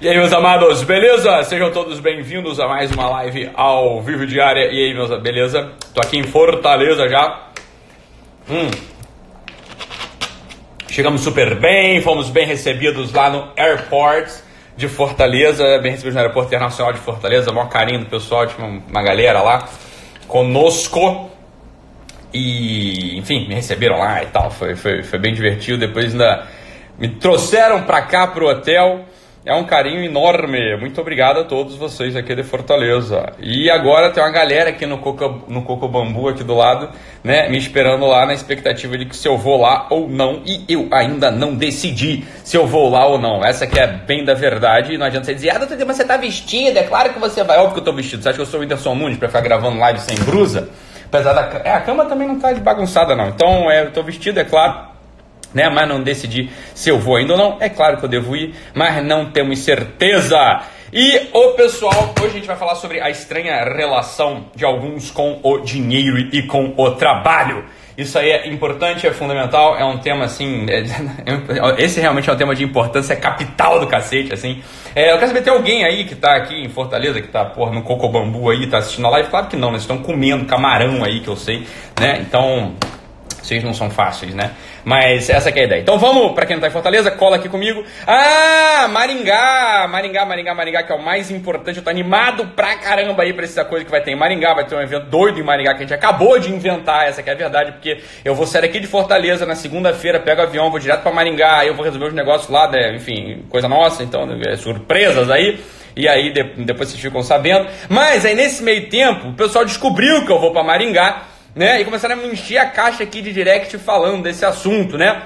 E aí, meus amados, beleza? Sejam todos bem-vindos a mais uma live ao vivo diária. E aí, meus, beleza? Tô aqui em Fortaleza já. Hum. Chegamos super bem, fomos bem recebidos lá no airport de Fortaleza, bem recebidos no aeroporto internacional de Fortaleza, maior carinho do pessoal, tinha uma galera lá conosco. E, enfim, me receberam lá e tal, foi, foi, foi bem divertido. Depois ainda me trouxeram pra cá pro hotel. É um carinho enorme. Muito obrigado a todos vocês aqui de Fortaleza. E agora tem uma galera aqui no Coco, no Coco Bambu, aqui do lado, né? Me esperando lá na expectativa de que se eu vou lá ou não. E eu ainda não decidi se eu vou lá ou não. Essa aqui é bem da verdade. Não adianta você dizer, ah, doutor, mas você tá vestido. É claro que você vai. Óbvio que eu tô vestido. Você acha que eu sou o Whindersson Nunes pra ficar gravando live sem brusa? Apesar da. É, a cama também não tá bagunçada, não. Então, é, eu tô vestido, é claro né? Mas não decidi se eu vou ainda ou não. É claro que eu devo ir, mas não temos certeza. E o pessoal, hoje a gente vai falar sobre a estranha relação de alguns com o dinheiro e com o trabalho. Isso aí é importante, é fundamental, é um tema assim. É, esse realmente é um tema de importância capital do cacete, assim. É, eu quero saber, tem alguém aí que tá aqui em Fortaleza, que tá, porra, no Cocobambu aí, tá assistindo a live? Claro que não, né? Estão comendo camarão aí, que eu sei, né? Então, vocês não são fáceis, né? Mas essa é a ideia. Então vamos, para quem não tá em Fortaleza, cola aqui comigo. Ah, Maringá! Maringá, Maringá, Maringá, que é o mais importante. Eu tô animado pra caramba aí pra essa coisa que vai ter em Maringá. Vai ter um evento doido em Maringá que a gente acabou de inventar, essa que é a verdade, porque eu vou sair aqui de Fortaleza na segunda-feira, pego o avião, vou direto pra Maringá, aí eu vou resolver os negócios lá, né? enfim, coisa nossa, então, é, surpresas aí. E aí depois vocês ficam sabendo. Mas aí nesse meio tempo, o pessoal descobriu que eu vou para Maringá né? E começaram a me encher a caixa aqui de direct falando desse assunto, né?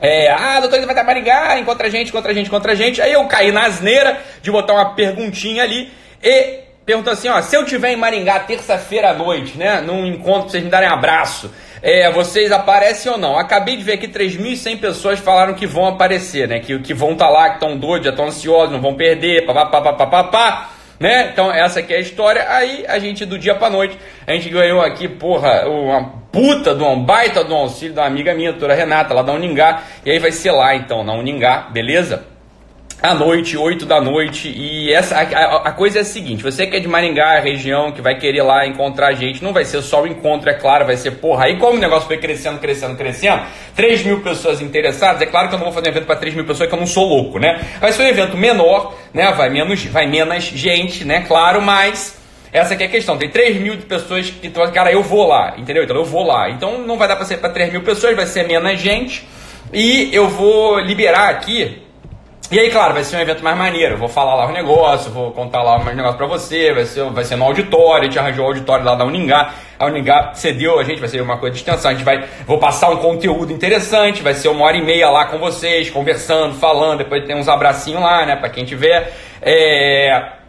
É, ah, doutor, ele vai estar Maringá, encontra a gente, encontra a gente, encontra a gente. Aí eu caí na asneira de botar uma perguntinha ali e perguntou assim, ó, se eu tiver em Maringá terça-feira à noite, né, num encontro pra vocês me darem abraço, é, vocês aparecem ou não? Acabei de ver aqui 3.100 pessoas falaram que vão aparecer, né, que, que vão estar tá lá, que estão doidos, já estão ansiosos, não vão perder, papapá, papapá né? Então essa aqui é a história. Aí a gente do dia pra noite, a gente ganhou aqui, porra, uma puta de um baita de um auxílio da amiga minha, doutora Renata, lá da Uningá. E aí vai ser lá então, na Uningá, beleza? À noite, 8 da noite. E essa a, a, coisa é a seguinte: você que é de Maringá, região, que vai querer lá encontrar a gente, não vai ser só o encontro, é claro, vai ser porra. Aí, como o negócio foi crescendo, crescendo, crescendo, 3 mil pessoas interessadas, é claro que eu não vou fazer um evento para 3 mil pessoas, que eu não sou louco, né? Vai ser um evento menor, né? Vai menos, vai menos gente, né? Claro, mas. Essa é a questão. Tem 3 mil pessoas que estão, cara, eu vou lá, entendeu? Então eu vou lá. Então não vai dar para ser para 3 mil pessoas, vai ser menos gente. E eu vou liberar aqui e aí, claro, vai ser um evento mais maneiro. Eu vou falar lá os negócios, vou contar lá mais negócios pra você, vai ser, vai ser no auditório, a gente arranjou o auditório lá da Uningá. A Uningá cedeu a gente, vai ser uma coisa de extensão. A gente vai, vou passar um conteúdo interessante, vai ser uma hora e meia lá com vocês, conversando, falando, depois tem uns abracinhos lá, né, pra quem tiver. É,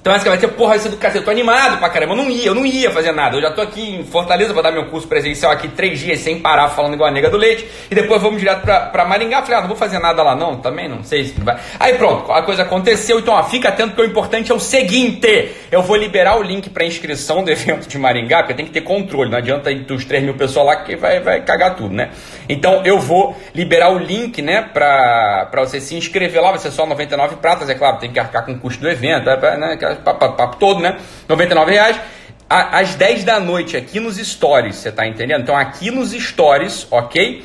então ser, porra, vai ser do cacete. Eu tô animado pra caramba. Eu não ia, eu não ia fazer nada. Eu já tô aqui em Fortaleza, vou dar meu curso presencial aqui três dias sem parar, falando igual a nega do leite. E depois vamos direto pra, pra Maringá. Falei, ah, não vou fazer nada lá não, também não sei se vai. Aí pronto, a coisa aconteceu. Então, ó, fica atento que o importante é o seguinte: eu vou liberar o link pra inscrição do evento de Maringá, porque tem que ter controle. Não adianta ir dos 3 mil pessoas lá que vai, vai cagar tudo, né? Então eu vou liberar o link, né, pra, pra você se inscrever lá. Vai ser só 99 pratas, é claro, tem que arcar com o custo do evento, né? Papo, papo todo, né? 99 reais. Às 10 da noite, aqui nos stories, você tá entendendo? Então, aqui nos stories, ok?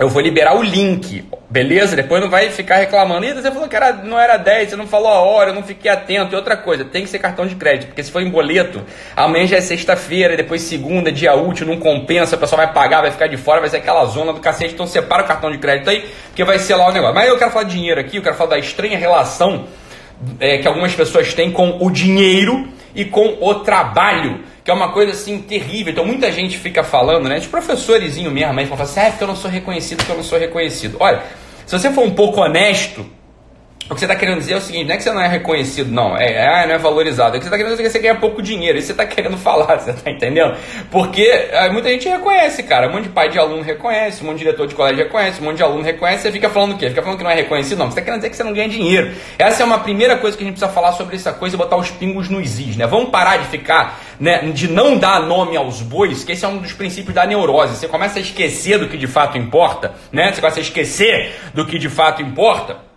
Eu vou liberar o link, beleza? Depois não vai ficar reclamando. Ih, você falou que era, não era 10, você não falou a hora, eu não fiquei atento. E outra coisa, tem que ser cartão de crédito, porque se for em boleto, amanhã já é sexta-feira, depois segunda, dia útil, não compensa, o pessoal vai pagar, vai ficar de fora, vai ser aquela zona do cacete. Então separa o cartão de crédito aí, porque vai ser lá o negócio. Mas eu quero falar de dinheiro aqui, eu quero falar da estranha relação é, que algumas pessoas têm com o dinheiro e com o trabalho, que é uma coisa assim terrível. Então muita gente fica falando, né? De professorizinho mesmo, mas fala assim, ah, é porque eu não sou reconhecido, porque eu não sou reconhecido. Olha, se você for um pouco honesto, o que você está querendo dizer é o seguinte, não é que você não é reconhecido, não, é, é não é valorizado, é que você está querendo dizer que você ganha pouco dinheiro, isso você está querendo falar, você está entendendo? Porque é, muita gente reconhece, cara, um monte de pai de aluno reconhece, um monte de diretor de colégio reconhece, um monte de aluno reconhece, você fica falando o quê? Fica falando que não é reconhecido? Não, você está querendo dizer que você não ganha dinheiro. Essa é uma primeira coisa que a gente precisa falar sobre essa coisa e botar os pingos nos is, né? Vamos parar de ficar, né, de não dar nome aos bois, que esse é um dos princípios da neurose. Você começa a esquecer do que de fato importa, né? Você começa a esquecer do que de fato importa.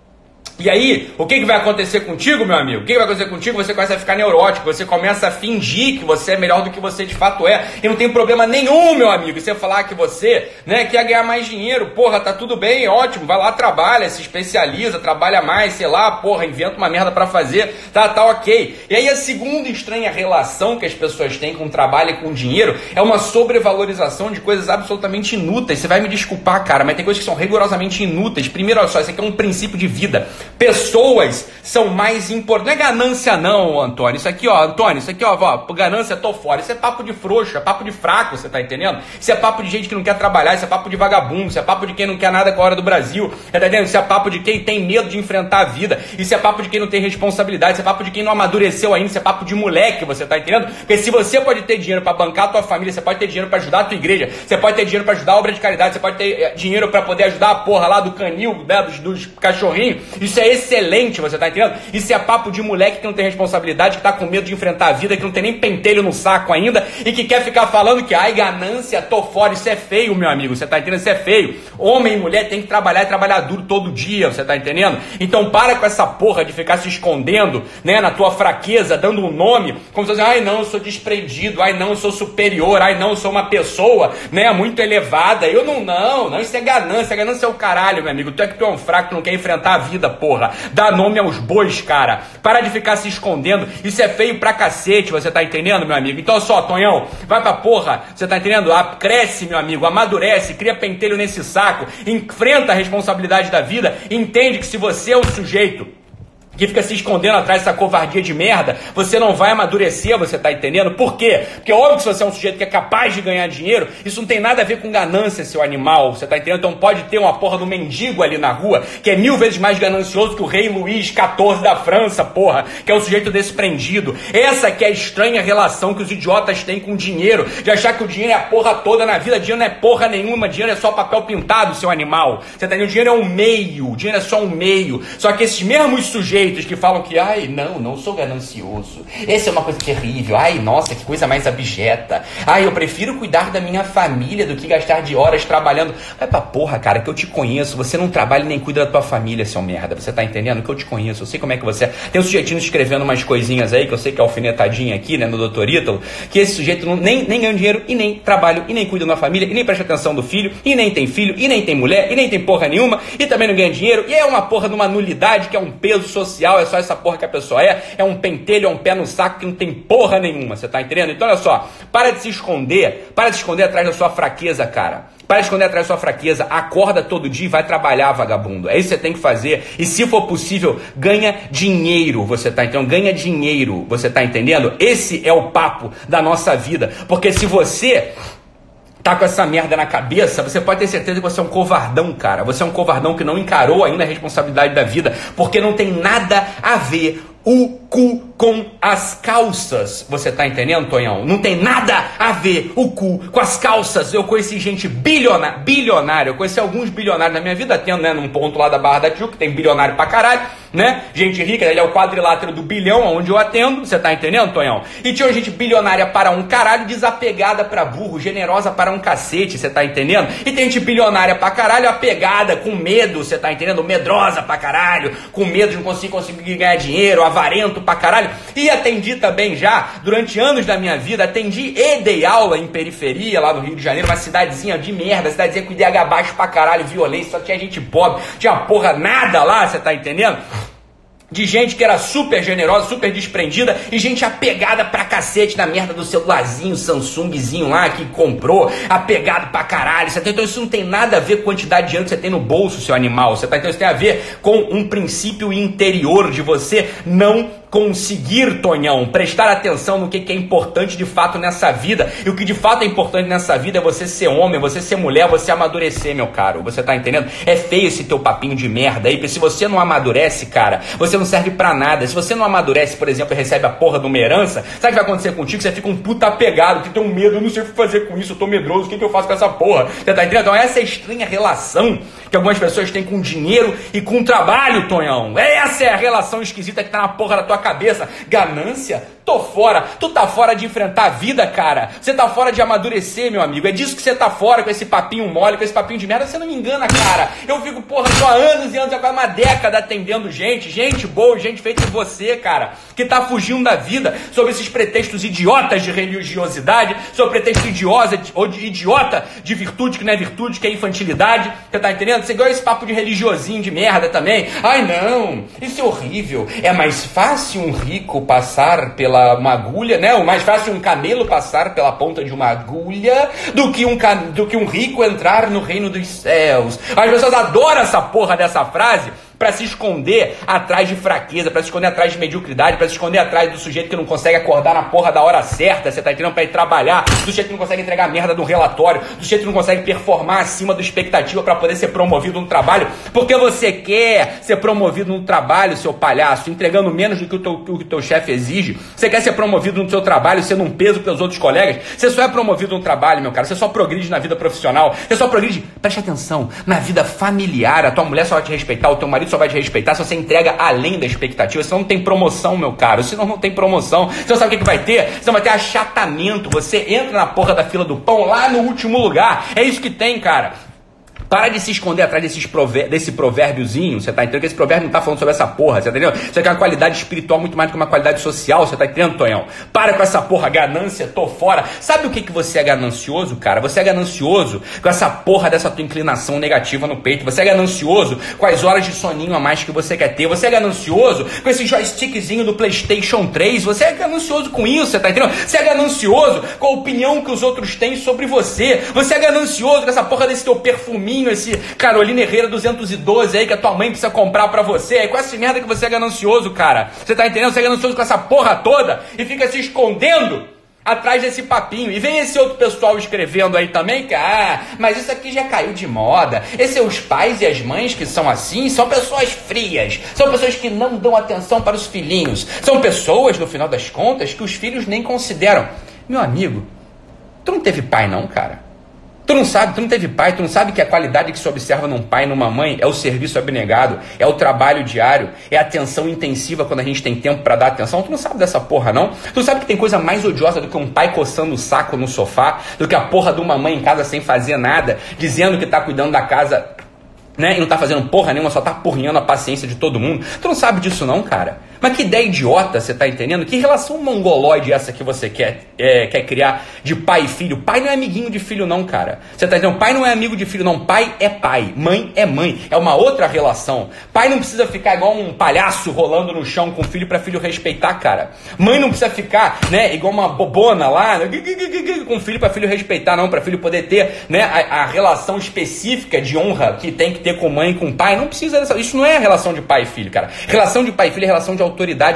E aí, o que, que vai acontecer contigo, meu amigo? O que, que vai acontecer contigo? Você começa a ficar neurótico, você começa a fingir que você é melhor do que você de fato é. E não tem problema nenhum, meu amigo, você falar que você né, quer ganhar mais dinheiro. Porra, tá tudo bem, ótimo. Vai lá, trabalha, se especializa, trabalha mais, sei lá, porra, inventa uma merda para fazer. Tá, tá ok. E aí a segunda estranha relação que as pessoas têm com o trabalho e com o dinheiro é uma sobrevalorização de coisas absolutamente inúteis. Você vai me desculpar, cara, mas tem coisas que são rigorosamente inúteis. Primeiro, olha só, isso aqui é um princípio de vida. Pessoas são mais importantes. Não é ganância, não, Antônio. Isso aqui, ó, Antônio, isso aqui, ó, ó, ganância, tô fora. Isso é papo de frouxo, é papo de fraco, você tá entendendo? Isso é papo de gente que não quer trabalhar, isso é papo de vagabundo, isso é papo de quem não quer nada com a hora do Brasil, tá entendendo? Isso é papo de quem tem medo de enfrentar a vida, isso é papo de quem não tem responsabilidade, isso é papo de quem não amadureceu ainda, isso é papo de moleque, você tá entendendo? Porque se você pode ter dinheiro para bancar a tua família, você pode ter dinheiro para ajudar a tua igreja, você pode ter dinheiro para ajudar a obra de caridade, você pode ter eh, dinheiro para poder ajudar a porra lá do canil, né, dos, dos cachorrinhos, isso é excelente, você tá entendendo? Isso é papo de moleque que não tem responsabilidade, que tá com medo de enfrentar a vida, que não tem nem pentelho no saco ainda e que quer ficar falando que, ai, ganância, tô fora, isso é feio, meu amigo, você tá entendendo? Isso é feio. Homem e mulher tem que trabalhar e trabalhar duro todo dia, você tá entendendo? Então para com essa porra de ficar se escondendo, né, na tua fraqueza, dando um nome, como se fosse, ai não, eu sou desprendido, ai não, eu sou superior, ai não, eu sou uma pessoa, né, muito elevada. Eu não, não, não, isso é ganância, ganância é o caralho, meu amigo. Tu é que tu é um fraco, tu não quer enfrentar a vida, porra. Dá nome aos bois, cara. Para de ficar se escondendo. Isso é feio pra cacete, você tá entendendo, meu amigo? Então só, Tonhão, vai pra porra, você tá entendendo? Cresce, meu amigo, amadurece, cria pentelho nesse saco, enfrenta a responsabilidade da vida, entende que se você é o sujeito que fica se escondendo atrás dessa covardia de merda, você não vai amadurecer, você tá entendendo? Por quê? Porque é óbvio que se você é um sujeito que é capaz de ganhar dinheiro, isso não tem nada a ver com ganância, seu animal, você tá entendendo? Então pode ter uma porra do mendigo ali na rua, que é mil vezes mais ganancioso que o rei Luís XIV da França, porra, que é um sujeito desprendido. Essa que é a estranha relação que os idiotas têm com o dinheiro, de achar que o dinheiro é a porra toda na vida, dinheiro não é porra nenhuma, dinheiro é só papel pintado, seu animal. Você tá entendendo? O dinheiro é um meio, o dinheiro é só um meio. Só que esses mesmos sujeitos que falam que, ai, não, não sou ganancioso. Essa é uma coisa terrível. Ai, nossa, que coisa mais abjeta. Ai, eu prefiro cuidar da minha família do que gastar de horas trabalhando. Vai pra porra, cara, que eu te conheço. Você não trabalha nem cuida da tua família, seu merda. Você tá entendendo? Que eu te conheço. Eu sei como é que você é. Tem um sujeitinho escrevendo umas coisinhas aí, que eu sei que é alfinetadinha aqui, né, no doutor Ítalo, que esse sujeito não, nem, nem ganha dinheiro e nem trabalha e nem cuida da família e nem presta atenção do filho e nem tem filho e nem tem mulher e nem tem porra nenhuma e também não ganha dinheiro e é uma porra de uma nulidade que é um peso social é só essa porra que a pessoa é, é um pentelho, é um pé no saco que não tem porra nenhuma, você tá entendendo? Então olha só, para de se esconder, para de se esconder atrás da sua fraqueza, cara. Para de esconder atrás da sua fraqueza, acorda todo dia e vai trabalhar, vagabundo. É isso que você tem que fazer. E se for possível, ganha dinheiro, você tá entendendo? Ganha dinheiro, você tá entendendo? Esse é o papo da nossa vida. Porque se você tá com essa merda na cabeça, você pode ter certeza que você é um covardão, cara. Você é um covardão que não encarou ainda a responsabilidade da vida, porque não tem nada a ver o cu com as calças. Você tá entendendo, Tonhão? Não tem nada a ver o cu com as calças. Eu conheci gente bilionária, bilionária. Eu conheci alguns bilionários na minha vida, tendo, né, num ponto lá da Barra da Tijuca, tem bilionário pra caralho, né? Gente rica, ele é o quadrilátero do bilhão, onde eu atendo. Você tá entendendo, Tonhão? E tinha gente bilionária para um caralho, desapegada para burro, generosa para um cacete, você tá entendendo? E tem gente bilionária pra caralho, apegada, com medo, você tá entendendo? Medrosa pra caralho, com medo de não conseguir, conseguir ganhar dinheiro, avarento pra caralho. E atendi também já, durante anos da minha vida, atendi e dei aula em periferia, lá no Rio de Janeiro, uma cidadezinha de merda, cidadezinha com IDH baixo pra caralho, violência, só tinha gente pobre, tinha porra nada lá, você tá entendendo? de gente que era super generosa, super desprendida e gente apegada pra cacete na merda do celularzinho, Samsungzinho lá que comprou, apegado pra caralho. Tá, então isso não tem nada a ver com a quantidade de dinheiro que você tem no bolso, seu animal. Você tá, então isso tem a ver com um princípio interior de você não conseguir, Tonhão, prestar atenção no que, que é importante de fato nessa vida. E o que de fato é importante nessa vida é você ser homem, você ser mulher, você amadurecer, meu caro. Você tá entendendo? É feio esse teu papinho de merda aí, porque se você não amadurece, cara, você não serve para nada. Se você não amadurece, por exemplo, e recebe a porra de uma herança, sabe o que vai acontecer contigo? Você fica um puta apegado, que tem um medo, eu não sei o que fazer com isso, eu tô medroso, o que, que eu faço com essa porra? Você tá entendendo? Então essa é estranha relação que algumas pessoas têm com dinheiro e com trabalho, Tonhão. Essa é a relação esquisita que tá na porra da tua cabeça. Ganância? Tô fora. Tu tá fora de enfrentar a vida, cara. Você tá fora de amadurecer, meu amigo. É disso que você tá fora com esse papinho mole, com esse papinho de merda. Você não me engana, cara. Eu fico, porra, tô há anos e anos, quase uma década atendendo gente, gente boa, gente feita em você, cara, que tá fugindo da vida sob esses pretextos idiotas de religiosidade, sob pretexto idiosa, ou de idiota de virtude que não é virtude, que é infantilidade. Você tá entendendo? Você ganha esse papo de religiosinho de merda também. Ai, não, isso é horrível. É mais fácil um rico passar pela uma agulha, né? O mais fácil um camelo passar pela ponta de uma agulha do que um, do que um rico entrar no reino dos céus. As pessoas adoram essa porra dessa frase para se esconder atrás de fraqueza, para se esconder atrás de mediocridade, para se esconder atrás do sujeito que não consegue acordar na porra da hora certa, você tá entendendo? Pra ir trabalhar, do sujeito que não consegue entregar merda do relatório, do sujeito que não consegue performar acima da expectativa para poder ser promovido no trabalho, porque você quer ser promovido no trabalho, seu palhaço, entregando menos do que o teu, teu chefe exige. Você quer ser promovido no seu trabalho, sendo um peso pelos outros colegas. Você só é promovido no trabalho, meu cara. Você só progride na vida profissional. Você só progride, preste atenção, na vida familiar. A tua mulher só vai te respeitar, o teu marido só vai te respeitar se você entrega além da expectativa. Senão não tem promoção, meu caro. Senão não tem promoção. Você sabe o que, que vai ter? Você vai ter achatamento. Você entra na porra da fila do pão lá no último lugar. É isso que tem, cara. Para de se esconder atrás desses prover desse provérbiozinho, você tá entendendo? Que esse provérbio não tá falando sobre essa porra, você tá entendeu? Você quer uma qualidade espiritual muito mais do que uma qualidade social, você tá entendendo, Tonhão? Para com essa porra, ganância, tô fora. Sabe o que, que você é ganancioso, cara? Você é ganancioso com essa porra dessa tua inclinação negativa no peito. Você é ganancioso com as horas de soninho a mais que você quer ter. Você é ganancioso com esse joystickzinho do PlayStation 3. Você é ganancioso com isso, você tá entendendo? Você é ganancioso com a opinião que os outros têm sobre você. Você é ganancioso com essa porra desse teu perfuminho esse Carolina Herrera 212 aí que a tua mãe precisa comprar pra você. É com essa merda que você é ganancioso, cara. Você tá entendendo? Você é ganancioso com essa porra toda e fica se escondendo atrás desse papinho. E vem esse outro pessoal escrevendo aí também que, ah, mas isso aqui já caiu de moda. Esses os pais e as mães que são assim são pessoas frias, são pessoas que não dão atenção para os filhinhos, são pessoas, no final das contas, que os filhos nem consideram. Meu amigo, tu não teve pai não, cara? Tu não sabe, tu não teve pai, tu não sabe que a qualidade que se observa num pai numa mãe é o serviço abnegado, é o trabalho diário, é a atenção intensiva quando a gente tem tempo para dar atenção. Tu não sabe dessa porra, não? Tu sabe que tem coisa mais odiosa do que um pai coçando o saco no sofá, do que a porra de uma mãe em casa sem fazer nada, dizendo que tá cuidando da casa, né? E não tá fazendo porra nenhuma, só tá porrinhando a paciência de todo mundo. Tu não sabe disso, não, cara? Mas que ideia idiota, você tá entendendo? Que relação mongoloide é essa que você quer, é, quer criar de pai e filho? Pai não é amiguinho de filho, não, cara. Você tá entendendo? Pai não é amigo de filho, não. Pai é pai. Mãe é mãe. É uma outra relação. Pai não precisa ficar igual um palhaço rolando no chão com o filho para filho respeitar, cara. Mãe não precisa ficar, né, igual uma bobona lá, né, com filho para filho respeitar, não. para filho poder ter, né, a, a, relação específica de honra que tem que ter com mãe e com pai. Não precisa dessa. Isso não é relação de pai e filho, cara. Relação de pai e filho é relação de autoridade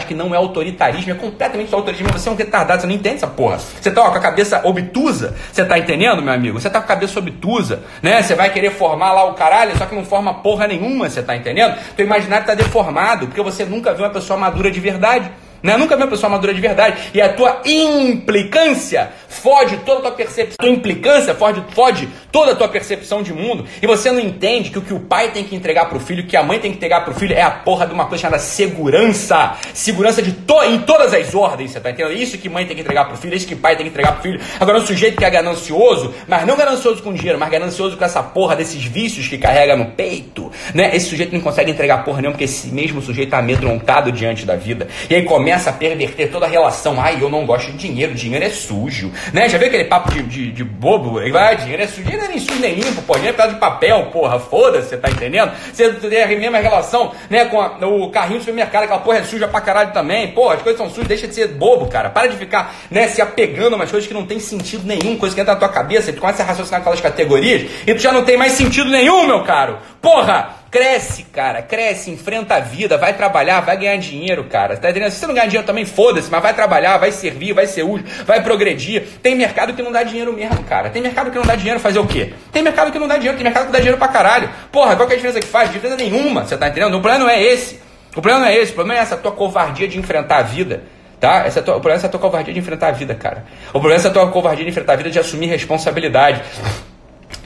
que não é autoritarismo, é completamente autoritarismo. Você é um retardado, você não entende essa porra. Você tá ó, com a cabeça obtusa, você tá entendendo, meu amigo? Você tá com a cabeça obtusa, né? Você vai querer formar lá o caralho, só que não forma porra nenhuma, você tá entendendo? Teu imaginário tá deformado, porque você nunca viu uma pessoa madura de verdade. Né? Nunca vi uma pessoa madura de verdade. E a tua implicância fode toda a tua percepção. A tua implicância fode, fode toda a tua percepção de mundo. E você não entende que o que o pai tem que entregar pro filho, que a mãe tem que entregar pro filho, é a porra de uma coisa chamada segurança. Segurança de to em todas as ordens, você tá entendendo? Isso que mãe tem que entregar pro filho, é isso que pai tem que entregar pro filho. Agora, um sujeito que é ganancioso, mas não ganancioso com dinheiro, mas ganancioso com essa porra desses vícios que carrega no peito, né? Esse sujeito não consegue entregar porra nenhuma, porque esse mesmo sujeito tá amedrontado diante da vida. E aí começa a perverter toda a relação. Ai, eu não gosto de dinheiro, dinheiro é sujo. Né? Já viu aquele papo de, de, de bobo? Vai, dinheiro é sujo, dinheiro é nem sujo nem limpo, pô, dinheiro é pedaço de papel, porra, foda-se, tá entendendo? Você tem a mesma relação né, com a, o carrinho do supermercado, aquela porra é suja pra caralho também. Pô, as coisas são sujas, deixa de ser bobo, cara. Para de ficar né, se apegando a umas coisas que não tem sentido nenhum, coisa que entra na tua cabeça, tu começa a raciocinar aquelas categorias e tu já não tem mais sentido nenhum, meu caro. Porra! Cresce, cara, cresce, enfrenta a vida, vai trabalhar, vai ganhar dinheiro, cara. Tá entendendo? Se você não ganhar dinheiro também, foda-se, mas vai trabalhar, vai servir, vai ser útil, vai progredir. Tem mercado que não dá dinheiro mesmo, cara. Tem mercado que não dá dinheiro fazer o quê? Tem mercado que não dá dinheiro, tem mercado que dá dinheiro pra caralho. Porra, qual que é a diferença que faz? Diferença nenhuma, você tá entendendo? O problema não é esse. O problema não é esse, o problema é essa tua covardia de enfrentar a vida. Tá? Essa tua, o problema é essa tua covardia de enfrentar a vida, cara. O problema é essa tua covardia de enfrentar a vida de assumir responsabilidade.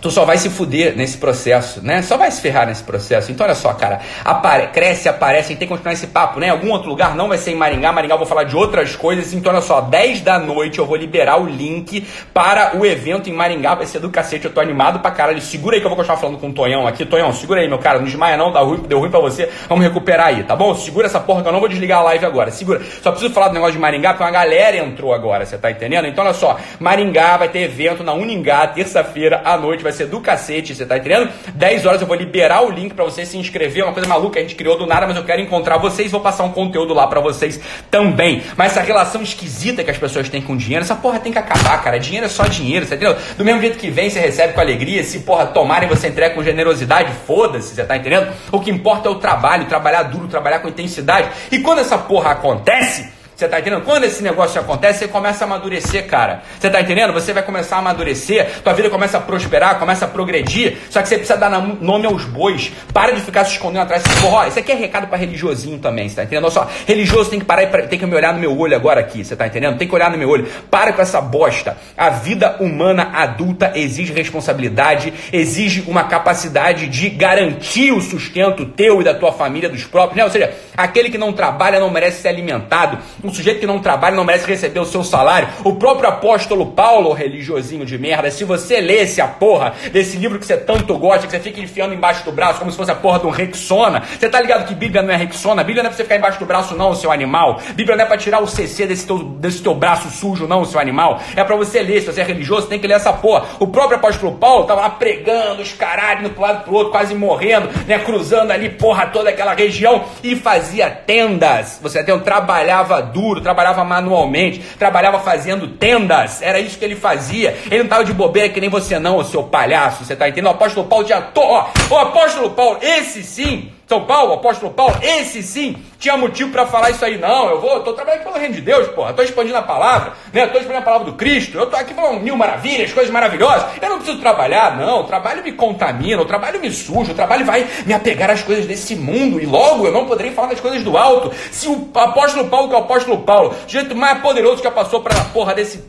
Tu só vai se fuder nesse processo, né? Só vai se ferrar nesse processo. Então, olha só, cara, apare cresce, aparece, a gente tem que continuar esse papo, né? Em algum outro lugar, não vai ser em Maringá. Maringá eu vou falar de outras coisas. Então, olha só, 10 da noite eu vou liberar o link para o evento em Maringá. Vai ser do cacete, eu tô animado pra caralho. Segura aí que eu vou continuar falando com o Tonhão aqui. Tonhão, segura aí, meu cara. Não desmaia não, dá ruim, deu ruim pra você. Vamos recuperar aí, tá bom? Segura essa porra que eu não vou desligar a live agora. Segura. Só preciso falar do negócio de Maringá, porque uma galera entrou agora, você tá entendendo? Então, olha só, Maringá vai ter evento na Uningá, terça-feira à noite, vai ser do cacete, você tá entendendo? 10 horas eu vou liberar o link para você se inscrever, é uma coisa maluca, a gente criou do nada, mas eu quero encontrar vocês, vou passar um conteúdo lá para vocês também. Mas essa relação esquisita que as pessoas têm com dinheiro, essa porra tem que acabar, cara. Dinheiro é só dinheiro, você entendeu? Do mesmo jeito que vem, você recebe com alegria, se porra tomarem, você entrega com generosidade, foda-se, você tá entendendo? O que importa é o trabalho, trabalhar duro, trabalhar com intensidade. E quando essa porra acontece, você tá entendendo? Quando esse negócio acontece, você começa a amadurecer, cara. Você tá entendendo? Você vai começar a amadurecer, tua vida começa a prosperar, começa a progredir. Só que você precisa dar nome aos bois. Para de ficar se escondendo atrás desse porra. Isso aqui é recado para religiosinho também, você tá entendendo? Olha só, religioso tem que parar e tem que me olhar no meu olho agora aqui, você tá entendendo? Tem que olhar no meu olho. Para com essa bosta. A vida humana adulta exige responsabilidade, exige uma capacidade de garantir o sustento teu e da tua família, dos próprios, né? Ou seja, aquele que não trabalha não merece ser alimentado. O sujeito que não trabalha não merece receber o seu salário. O próprio apóstolo Paulo, religiosinho de merda, se você lesse a porra desse livro que você tanto gosta, que você fica enfiando embaixo do braço como se fosse a porra de um Rexona, você tá ligado que Bíblia não é Rexona? Bíblia não é pra você ficar embaixo do braço, não, seu animal. Bíblia não é pra tirar o CC desse teu, desse teu braço sujo, não, seu animal. É pra você ler. Se você é religioso, tem que ler essa porra. O próprio apóstolo Paulo tava lá pregando os caralhos indo pro lado pro outro, quase morrendo, né? Cruzando ali, porra, toda aquela região e fazia tendas. Você até trabalhava duro duro, trabalhava manualmente, trabalhava fazendo tendas, era isso que ele fazia. Ele não estava de bobeira que nem você não, seu palhaço, você está entendendo? O apóstolo Paulo tinha... To... Ó, o apóstolo Paulo, esse sim, São Paulo, apóstolo Paulo, esse sim, tinha motivo para falar isso aí. Não, eu vou, tô trabalhando pelo reino de Deus, porra, tô expandindo a palavra, né? Tô expandindo a palavra do Cristo, eu tô aqui falando mil maravilhas, coisas maravilhosas. Eu não preciso trabalhar, não. O trabalho me contamina, o trabalho me suja, o trabalho vai me apegar às coisas desse mundo e logo eu não poderei falar das coisas do alto. Se o apóstolo Paulo, que é o apóstolo Paulo, jeito mais poderoso que já passou para porra desse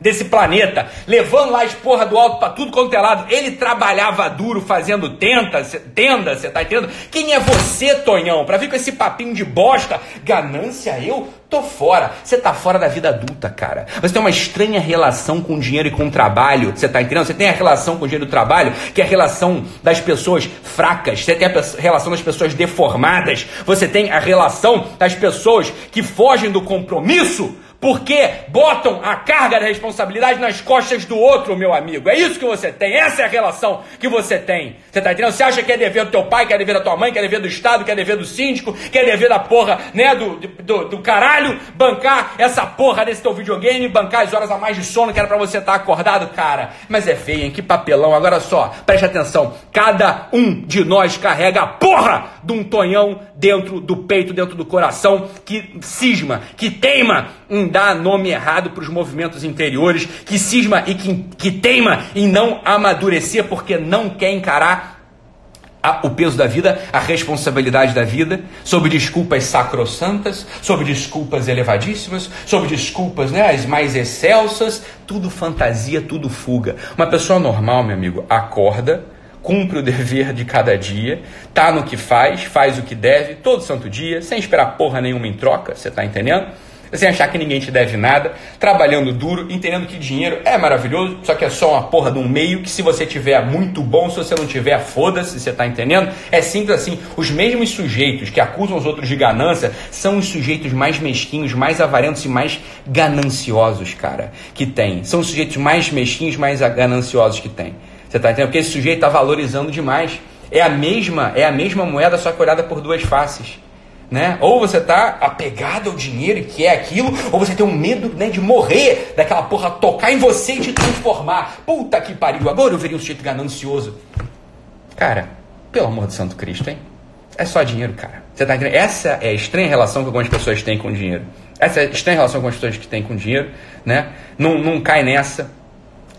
desse planeta, levando lá as porra do alto para tudo quanto é lado. Ele trabalhava duro fazendo tenda, tenda, você tá entendendo? Quem é você, Tonhão, para vir com esse papinho de bosta? Ganância eu? Tô fora. Você tá fora da vida adulta, cara. Você tem uma estranha relação com o dinheiro e com o trabalho. Você tá entendendo? Você tem a relação com o dinheiro e o trabalho, que é a relação das pessoas fracas. Você tem a relação das pessoas deformadas. Você tem a relação das pessoas que fogem do compromisso porque botam a carga da responsabilidade nas costas do outro, meu amigo. É isso que você tem, essa é a relação que você tem. Você tá entendendo? Você acha que é dever do teu pai, que é dever da tua mãe, que é dever do Estado, que é dever do síndico, que é dever da porra, né, do, do, do caralho, bancar essa porra desse teu videogame, bancar as horas a mais de sono que era pra você estar tá acordado, cara. Mas é feio, hein? Que papelão. Agora só, preste atenção. Cada um de nós carrega a porra de um tonhão dentro do peito, dentro do coração, que cisma, que teima em dar nome errado para os movimentos interiores, que cisma e que, que teima em não amadurecer porque não quer encarar a, o peso da vida, a responsabilidade da vida, sob desculpas sacrossantas, sob desculpas elevadíssimas, sob desculpas né, as mais excelsas, tudo fantasia, tudo fuga. Uma pessoa normal, meu amigo, acorda, cumpre o dever de cada dia, tá no que faz, faz o que deve, todo santo dia, sem esperar porra nenhuma em troca, você tá entendendo? Sem achar que ninguém te deve nada, trabalhando duro, entendendo que dinheiro é maravilhoso, só que é só uma porra de um meio que se você tiver muito bom, se você não tiver, foda-se, você tá entendendo? É simples assim, os mesmos sujeitos que acusam os outros de ganância são os sujeitos mais mesquinhos, mais avarentos e mais gananciosos, cara, que tem. São os sujeitos mais mesquinhos, mais gananciosos que tem. Você tá entendendo? Porque esse sujeito tá valorizando demais. É a mesma, é a mesma moeda, só que olhada por duas faces. Né? Ou você está apegado ao dinheiro e quer aquilo, ou você tem um medo né, de morrer, daquela porra tocar em você e te transformar. Puta que pariu, agora eu veria um sujeito ganancioso. Cara, pelo amor de Santo Cristo, hein? É só dinheiro, cara. Tá? Essa é a estranha relação que algumas pessoas têm com o dinheiro. Essa é a estranha relação que algumas pessoas que têm com o dinheiro, né? Não, não cai nessa.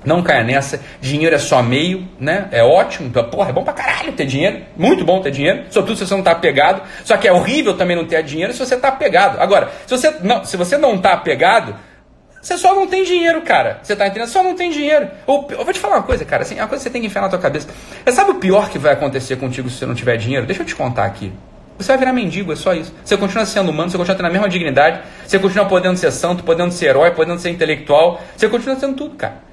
Não caia nessa. Dinheiro é só meio, né? É ótimo. Porra, é bom pra caralho ter dinheiro. Muito bom ter dinheiro. Sobretudo se você não tá apegado. Só que é horrível também não ter dinheiro se você tá apegado. Agora, se você não, se você não tá apegado, Você só não tem dinheiro, cara. Você tá entendendo? Só não tem dinheiro. eu vou te falar uma coisa, cara. Assim, uma coisa que você tem que enfiar na tua cabeça. Você sabe o pior que vai acontecer contigo se você não tiver dinheiro? Deixa eu te contar aqui. Você vai virar mendigo, é só isso. Você continua sendo humano, você continua tendo a mesma dignidade, você continua podendo ser santo, podendo ser herói, podendo ser intelectual. Você continua sendo tudo, cara.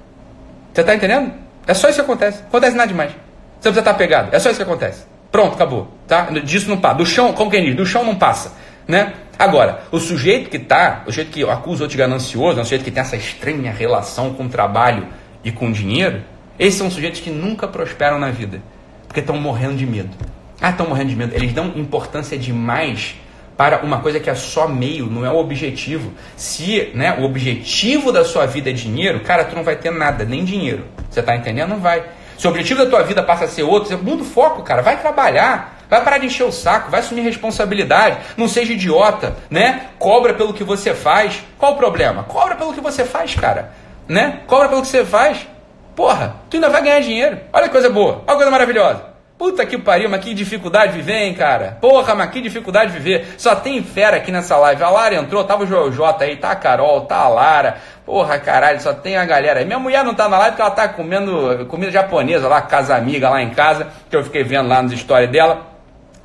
Você tá entendendo? É só isso que acontece. Acontece nada demais. Você precisa estar pegado. É só isso que acontece. Pronto, acabou. Tá? Disso não passa. Do chão, como quem diz, do chão não passa. Né? Agora, o sujeito que tá, o sujeito que acusa outro de ganancioso, é um sujeito que tem essa estranha relação com o trabalho e com o dinheiro, esses são sujeitos que nunca prosperam na vida, porque estão morrendo de medo. Ah, estão morrendo de medo. Eles dão importância demais para uma coisa que é só meio, não é o objetivo. Se né, o objetivo da sua vida é dinheiro, cara, tu não vai ter nada, nem dinheiro. Você está entendendo? Não vai. Se o objetivo da tua vida passa a ser outro, você muda o foco, cara. Vai trabalhar. Vai parar de encher o saco, vai assumir responsabilidade, não seja idiota, né? Cobra pelo que você faz. Qual o problema? Cobra pelo que você faz, cara. Né? Cobra pelo que você faz. Porra, tu ainda vai ganhar dinheiro. Olha que coisa boa, olha que coisa maravilhosa. Puta que pariu, mas que dificuldade viver, hein, cara? Porra, mas que dificuldade viver. Só tem fera aqui nessa live. A Lara entrou, tava o Joel J aí, tá a Carol, tá a Lara. Porra, caralho, só tem a galera aí. Minha mulher não tá na live porque ela tá comendo comida japonesa lá, casa amiga lá em casa, que eu fiquei vendo lá nas histórias dela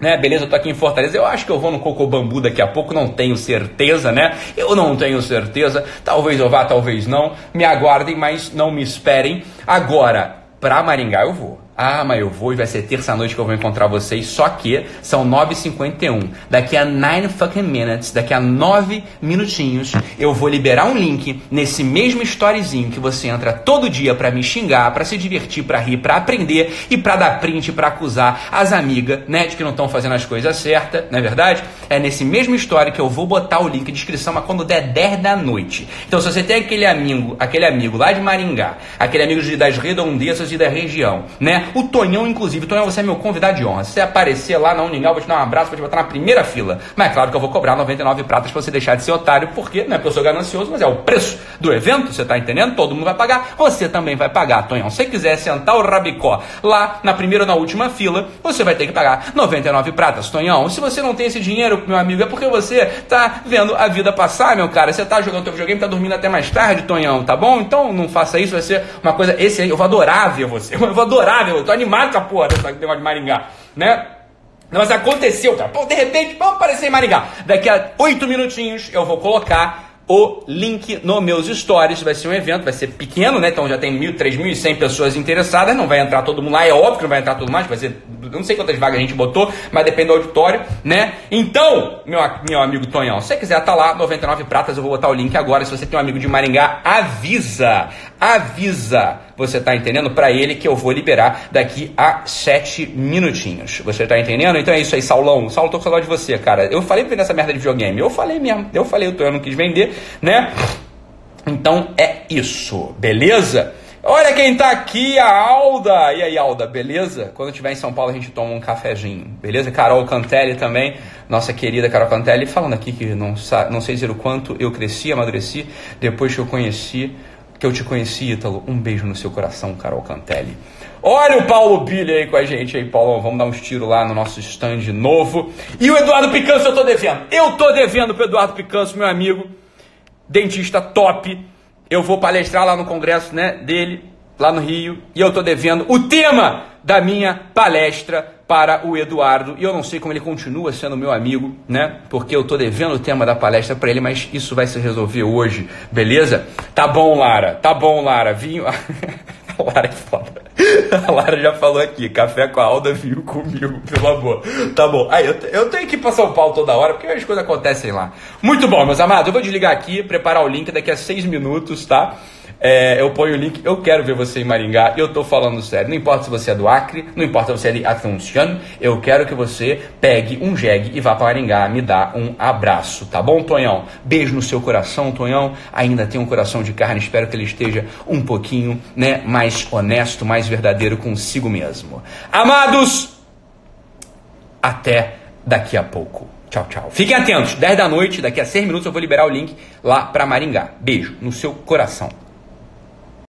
né? Beleza, eu tô aqui em Fortaleza. Eu acho que eu vou no Coco Bambu daqui a pouco, não tenho certeza, né? Eu não tenho certeza. Talvez eu vá, talvez não. Me aguardem, mas não me esperem. Agora, pra Maringá eu vou. Ah, mas eu vou e vai ser terça-noite que eu vou encontrar vocês. Só que são 9h51. Daqui a 9 fucking minutes, daqui a 9 minutinhos, eu vou liberar um link nesse mesmo storyzinho que você entra todo dia para me xingar, para se divertir, para rir, para aprender e para dar print, para acusar as amigas, né, de que não estão fazendo as coisas certas, não é verdade? É nesse mesmo story que eu vou botar o link de inscrição, mas quando der 10 da noite. Então, se você tem aquele amigo, aquele amigo lá de Maringá, aquele amigo das redondezas e da região, né? O Tonhão, inclusive. Tonhão, você é meu convidado de honra. Se você aparecer lá na Uningal, eu vou te dar um abraço, vou te botar na primeira fila. Mas é claro que eu vou cobrar 99 pratas pra você deixar de ser otário, porque não é porque eu sou ganancioso, mas é o preço do evento, você tá entendendo? Todo mundo vai pagar, você também vai pagar, Tonhão. Se você quiser sentar o rabicó lá na primeira ou na última fila, você vai ter que pagar 99 pratas, Tonhão. Se você não tem esse dinheiro, meu amigo, é porque você tá vendo a vida passar, meu cara. Você tá jogando teu videogame, tá dormindo até mais tarde, Tonhão, tá bom? Então não faça isso, vai ser uma coisa excelente. Eu vou adorar ver você. Eu vou adorar ver eu tô animado com a porra desse negócio de Maringá, né? Mas aconteceu, cara. Pô, de repente, vamos aparecer em Maringá. Daqui a oito minutinhos eu vou colocar o link no meus stories. Vai ser um evento, vai ser pequeno, né? Então já tem 3.100 pessoas interessadas. Não vai entrar todo mundo lá, é óbvio que não vai entrar todo mundo. Vai ser, não sei quantas vagas a gente botou, mas depende do auditório, né? Então, meu, meu amigo Tonhão, se você quiser tá lá, 99 pratas, eu vou botar o link agora. Se você tem um amigo de Maringá, avisa, avisa você está entendendo? Para ele que eu vou liberar daqui a sete minutinhos. Você está entendendo? Então é isso aí, Saulão. Saulo, tô com saudade de você, cara. Eu falei pra vender essa merda de videogame. Eu falei mesmo. Eu falei, eu não quis vender, né? Então é isso, beleza? Olha quem tá aqui, a Alda. E aí, Alda, beleza? Quando estiver em São Paulo, a gente toma um cafezinho, beleza? Carol Cantelli também, nossa querida Carol Cantelli, falando aqui que não, não sei dizer o quanto eu cresci, amadureci, depois que eu conheci que eu te conheci, Ítalo. Um beijo no seu coração, Carol Cantelli. Olha o Paulo Billy aí com a gente aí, Paulo. Vamos dar uns tiros lá no nosso stand novo. E o Eduardo Picanço eu tô devendo. Eu tô devendo pro Eduardo Picanço, meu amigo. Dentista top. Eu vou palestrar lá no congresso né, dele, lá no Rio. E eu tô devendo o tema da minha palestra para o Eduardo. E eu não sei como ele continua sendo meu amigo, né? Porque eu tô devendo o tema da palestra para ele, mas isso vai se resolver hoje, beleza? Tá bom, Lara. Tá bom, Lara. Vinho. a Lara é foda. A Lara já falou aqui, café com a Alda vinho comigo, pelo amor. Tá bom. Aí eu, eu tenho que ir pra São Paulo toda hora, porque as coisas acontecem lá. Muito bom, meus amados. Eu vou desligar aqui, preparar o link daqui a seis minutos, tá? É, eu ponho o link, eu quero ver você em Maringá, eu tô falando sério. Não importa se você é do Acre, não importa se você é de Atenção, eu quero que você pegue um jegue e vá para Maringá me dar um abraço, tá bom, Tonhão? Beijo no seu coração, Tonhão. Ainda tem um coração de carne, espero que ele esteja um pouquinho, né, mais honesto, mais verdadeiro consigo mesmo. Amados, até daqui a pouco. Tchau, tchau. Fiquem atentos, 10 da noite, daqui a 6 minutos eu vou liberar o link lá para Maringá. Beijo no seu coração.